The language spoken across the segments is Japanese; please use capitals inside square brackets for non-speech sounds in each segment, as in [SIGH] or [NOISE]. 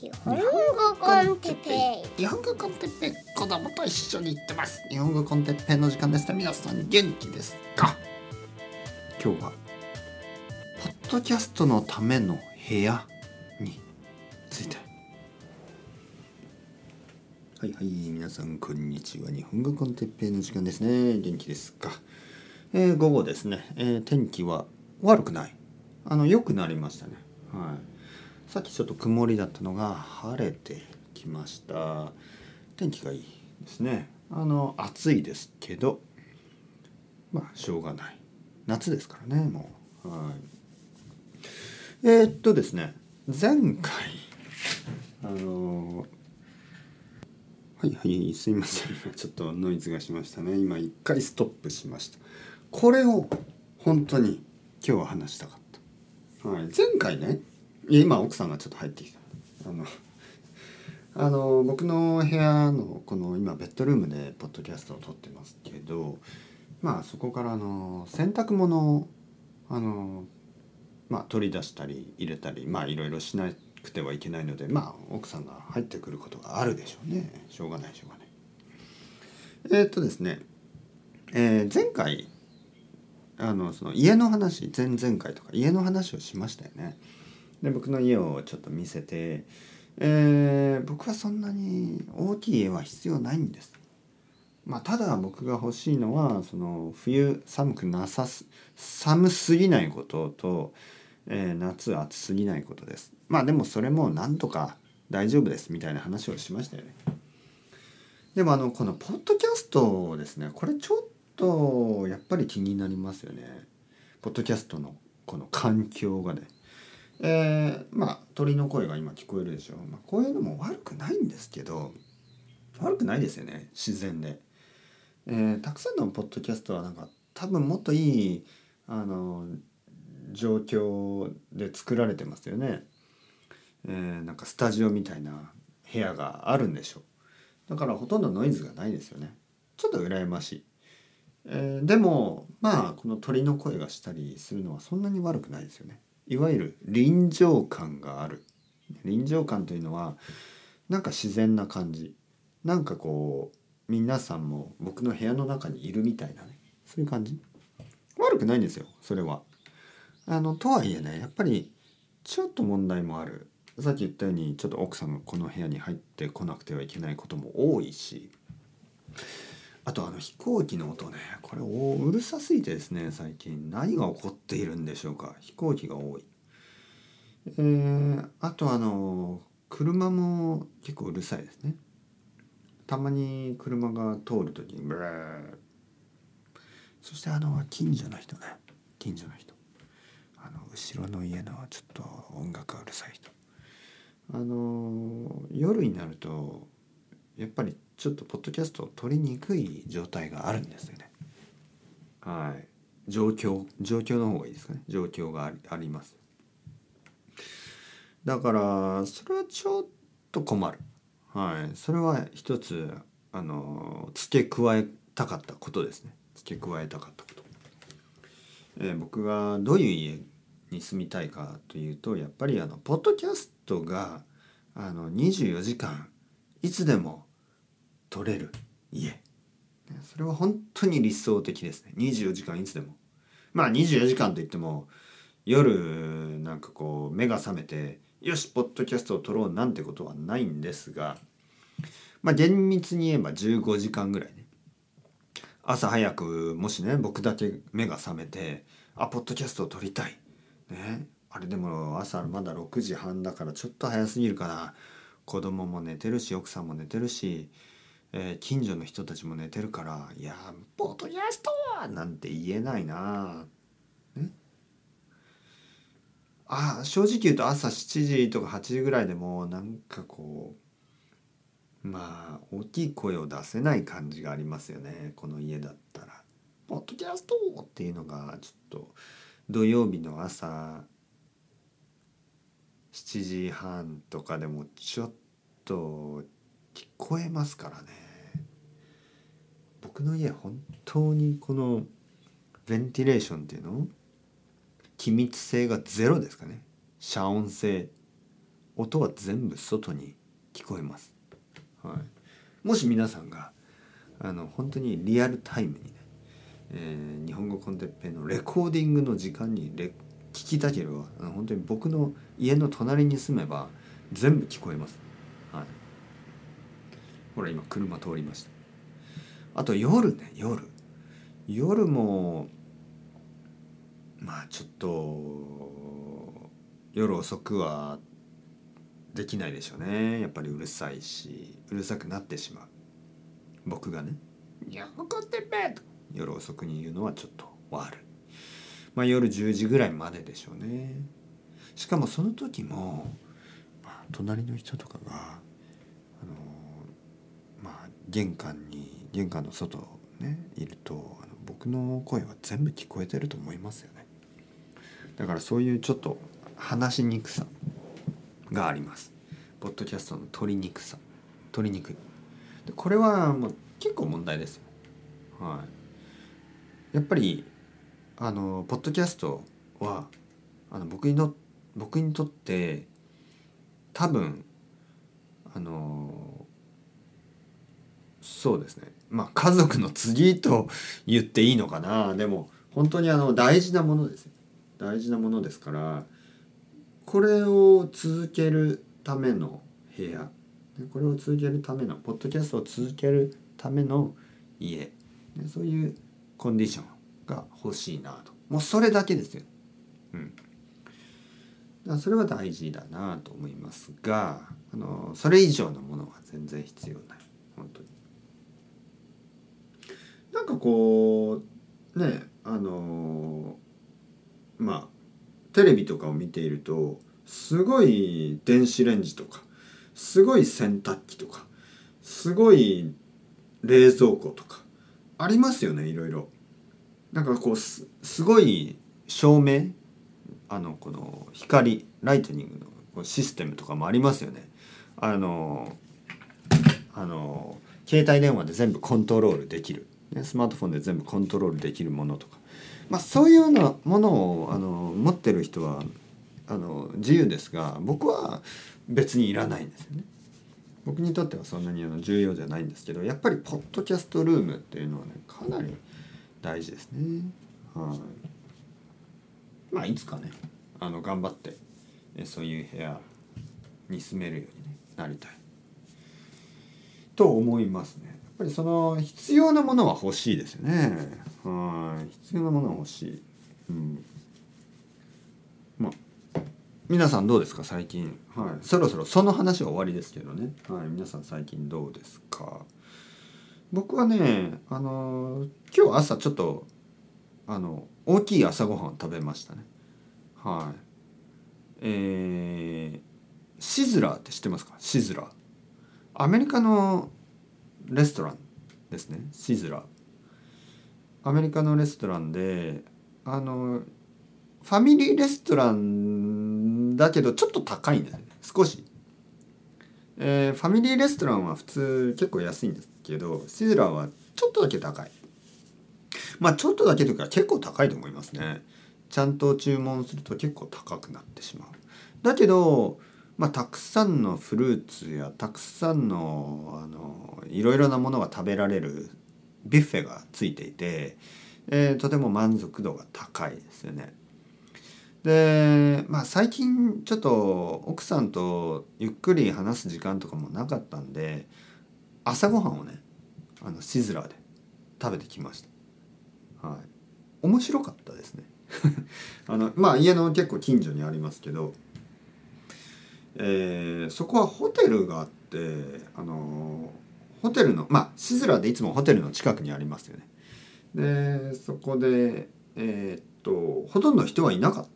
日本語コンテッペイ。日本語コンテッペイ子供と一緒に行ってます。日本語コンテッペイの時間です。ね皆さん元気ですか？今日はポッドキャストのための部屋について。はいはい皆さんこんにちは。日本語コンテッペイの時間ですね。元気ですか？えー、午後ですね、えー、天気は悪くない。あの良くなりましたね。はいさっきちょっと曇りだったのが晴れてきました。天気がいいですね。あの暑いですけどまあしょうがない。夏ですからねもう。はい。えー、っとですね前回あのはいはいすいません。[LAUGHS] ちょっとノイズがしましたね。今一回ストップしました。これを本当に今日は話したかった。はい。前回ねや今奥さんがちょっと入ってきた。あの [LAUGHS] あの僕の部屋のこの今ベッドルームでポッドキャストを撮ってますけどまあそこからの洗濯物をあのまあ取り出したり入れたりまあいろいろしなくてはいけないのでまあ奥さんが入ってくることがあるでしょうね。しょうがないしょうがない。えー、っとですね、えー、前回あのその家の話前々回とか家の話をしましたよね。で僕の家をちょっと見せて、えー、僕はそんなに大きい家は必要ないんです。まあ、ただ僕が欲しいのはその冬寒くなさす寒すぎないことと、えー、夏暑すぎないことです。まあでもそれもなんとか大丈夫ですみたいな話をしましたよね。でもあのこのポッドキャストですねこれちょっとやっぱり気になりますよね。ポッドキャストのこの環境がね。えー、まあ鳥の声が今聞こえるでしょ、まあ、こういうのも悪くないんですけど悪くないですよね。自然で、えー、たくさんのポッドキャストはなんか多分もっといいあの状況で作られてますよね、えー、なんかスタジオみたいな部屋があるんでしょ。うだからほとんどノイズがないですよね。ちょっと羨ましい、えー、でもまあこの鳥の声がしたりするのはそんなに悪くないですよね。いわゆる臨場感がある。臨場感というのはなんか自然な感じ。なんかこう皆さんも僕の部屋の中にいるみたいなね。そういう感じ。悪くないんですよそれは。あのとはいえねやっぱりちょっと問題もある。さっき言ったようにちょっと奥さんがこの部屋に入ってこなくてはいけないことも多いし。あとあの飛行機の音ねこれうるさすぎてですね最近。何が起こっているんでしょうか。飛行機が多い。えー、あとあの車も結構うるさいですね。たまに車が通る時にブーそしてあの近所の人ね。近所の人。あの後ろの家のちょっと音楽がうるさい人。あの夜になるとやっぱりちょっとポッドキャストを撮りにくい状態があるんですよね。はい。状況、状況の方がいいですかね。状況があります。だから、それはちょっと困る。はい。それは一つ、あの、付け加えたかったことですね。付け加えたかったこと。えー、僕がどういう家に住みたいかというと、やっぱりあの、ポッドキャストが、あの、24時間、いつでも取れる。家それは本当に理想的ですね。24時間いつでも。まあ24時間といっても夜なんかこう目が覚めてよしポッドキャストを撮ろうなんてことはないんですがまあ厳密に言えば15時間ぐらいね。朝早くもしね僕だけ目が覚めてあポッドキャストを撮りたい。ね。あれでも朝まだ6時半だからちょっと早すぎるかな。子供も寝てるし奥さんも寝てるしえー、近所の人たちも寝てるから「いやポッドキャストは!」なんて言えないなねあ正直言うと朝7時とか8時ぐらいでもなんかこうまあ大きい声を出せない感じがありますよねこの家だったら。ポッドキャストっていうのがちょっと土曜日の朝7時半とかでもちょっと聞こえますからね。僕の家本当にこのベンティレーションっていうの？気密性がゼロですかね。遮音性。音は全部外に聞こえます。はい、もし皆さんがあの本当にリアルタイムにね、えー日本語コンテッペイのレコーディングの時間にレ聞きたければあの本当に僕の家の隣に住めば全部聞こえます。はい、ほら今車通りました。あと夜ね夜。夜もまあちょっと夜遅くはできないでしょうね。やっぱりうるさいしうるさくなってしまう。僕がね「日本語コンテッペイ!」と。夜遅くに言うのはちょっと悪い。まあ夜10時ぐらいまででしょうね。しかもその時も、まあ、隣の人とかが玄関に玄関の外ねいるとあの僕の声は全部聞こえてると思いますよね。だからそういうちょっと話しにくさがあります。ポッドキャストの取りにくさ。取りにくい。これはもう結構問題ですよ。はい。やっぱりあのポッドキャストはあの僕にの僕にとって多分あのそうですね。まあ家族の次と言っていいのかな。でも本当にあの大事なものです大事なものですからこれを続けるための部屋。これを続けるためのポッドキャストを続けるための家。そういうコンディションが欲しいなと。もうそれだけですよ。うん、だそれは大事だなと思いますがあのそれ以上のものは全然必要ない。本当に。かこうねあのまあテレビとかを見ているとすごい電子レンジとかすごい洗濯機とかすごい冷蔵庫とかありますよねいろいろ。なんかこうすごい照明あのこの光ライトニングのシステムとかもありますよね。あのあの携帯電話で全部コントロールできる、ね、スマートフォンで全部コントロールできるものとか、まあ、そういうようなものをあの持ってる人はあの自由ですが僕は別にいらないんですよね。僕にとってはそんなにあの重要じゃないんですけどやっぱりポッドキャストルームっていうのはねかなり大事ですね。はい。まあいつかねあの頑張ってえそういう部屋に住めるように、なりたいと思いますね。やっぱりその必要なものは欲しいですよね。はい。必要なものは欲しい。うん。まあ皆さんどうですか？最近、はい、そろそろその話は終わりですけどね、はい、皆さん最近どうですか？僕はねあの今日朝ちょっとあの大きい朝ごはんを食べましたね。はい。えー、シズラーって知ってますか？シズラー。アメリカのレストランですね。シズラ。アメリカのレストランであのファミリーレストランだけどちょっと高いんですね。少し、えーファミリーレストランは普通結構安いんですけどシズラはちょっとだけ高い。まあちょっとだけというか結構高いと思いますね。ちゃんと注文すると結構高くなってしまう。だけどまあたくさんのフルーツやたくさんのあのいろいろなものが食べられるビュッフェがついていて、えーとても満足度が高いですよね。でまあ最近ちょっと奥さんとゆっくり話す時間とかもなかったんで朝ごはんをねあのシズラーで食べてきました。はい。面白かったですね。[LAUGHS] あのまあ家の結構近所にありますけど、えーそこはホテルがあってあのホテルのまあシズラでいつもホテルの近くにありますよね。でそこでえーっとほとんど人はいなかっ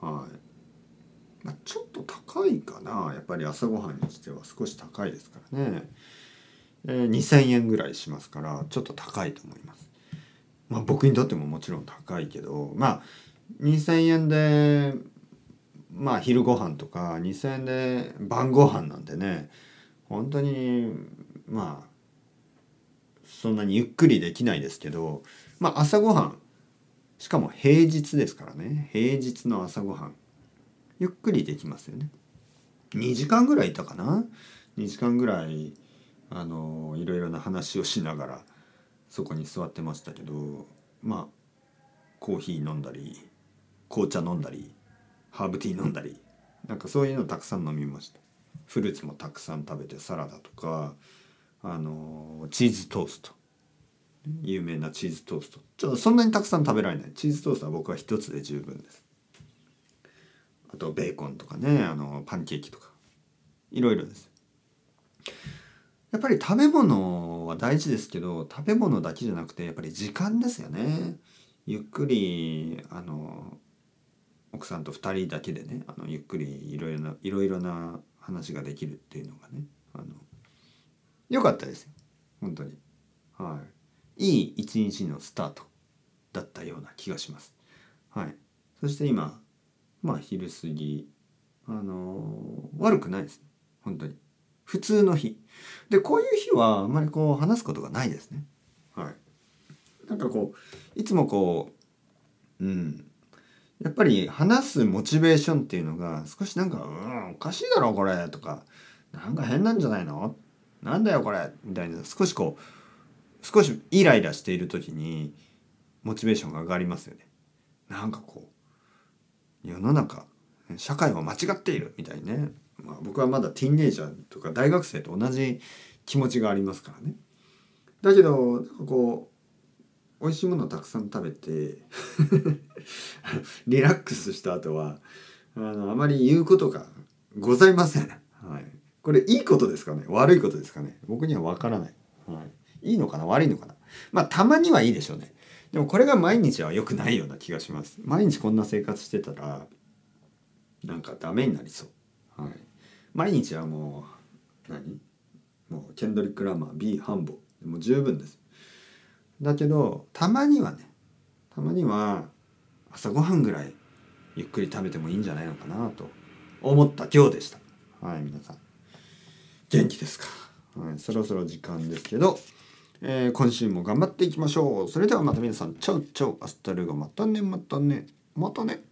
た。はい、まあ、ちょっと高いかな。やっぱり朝ごはんにしては少し高いですからね、えー2,000円ぐらいしますからちょっと高いと思います。まあ僕にとってももちろん高いけどまあ2,000円でまあ昼ご飯とか2,000円で晩ご飯なんてね本当にまあそんなにゆっくりできないですけどまあ朝ごはんしかも平日ですからね。平日の朝ごはんゆっくりできますよね。2時間ぐらいいたかな？2時間ぐらいあのいろいろな話をしながらそこに座ってましたけどまあコーヒー飲んだり紅茶飲んだりハーブティー飲んだり。なんかそういうのたくさん飲みました。フルーツもたくさん食べてサラダとかあのチーズトースト。有名なチーズトースト。ちょっとそんなにたくさん食べられない。チーズトーストは僕は一つで十分です。あとベーコンとかねあのパンケーキとか。いろいろです。やっぱり食べ物は大事ですけど食べ物だけじゃなくてやっぱり時間ですよね。ゆっくりあの奥さんと2人だけでねあのゆっくりいろいろないろいろな話ができるっていうのがねあのよかったですよ。本当に。はい。いい一日のスタートだったような気がします。はい。そして今まあ昼過ぎあの悪くないです本当に。普通の日。でこういう日はあんまりこう話すことがないですね。はい。なんかこういつもこううん。やっぱり話すモチベーションっていうのが少しなんか「うんおかしいだろこれ」とか「なんか変なんじゃないの？なんだよこれ」みたいな少しこう少しイライラしている時にモチベーションが上がりますよね。なんかこう世の中社会は間違っているみたいね、まあ、僕はまだティーンエイジャーとか大学生と同じ気持ちがありますからね。だけどこう美味しいものをたくさん食べて [LAUGHS] リラックスした後はあのあまり言うことがございません。はい、これいいことですかね？悪いことですかね？僕には分からない。はい、いいのかな？悪いのかな？まあたまにはいいでしょうね。でもこれが毎日は良くないような気がします。毎日こんな生活してたらなんかダメになりそう。はい、毎日はもう何？もうケンドリック・ラマー Be humble もう十分です。だけどたまにはねたまには朝ごはんぐらいゆっくり食べてもいいんじゃないのかなと思った今日でした。はい皆さん。元気ですか、はい、そろそろ時間ですけど、えー、今週も頑張っていきましょう。それではまた皆さん。チャウチャウアスタルゴまたねまたねまたね。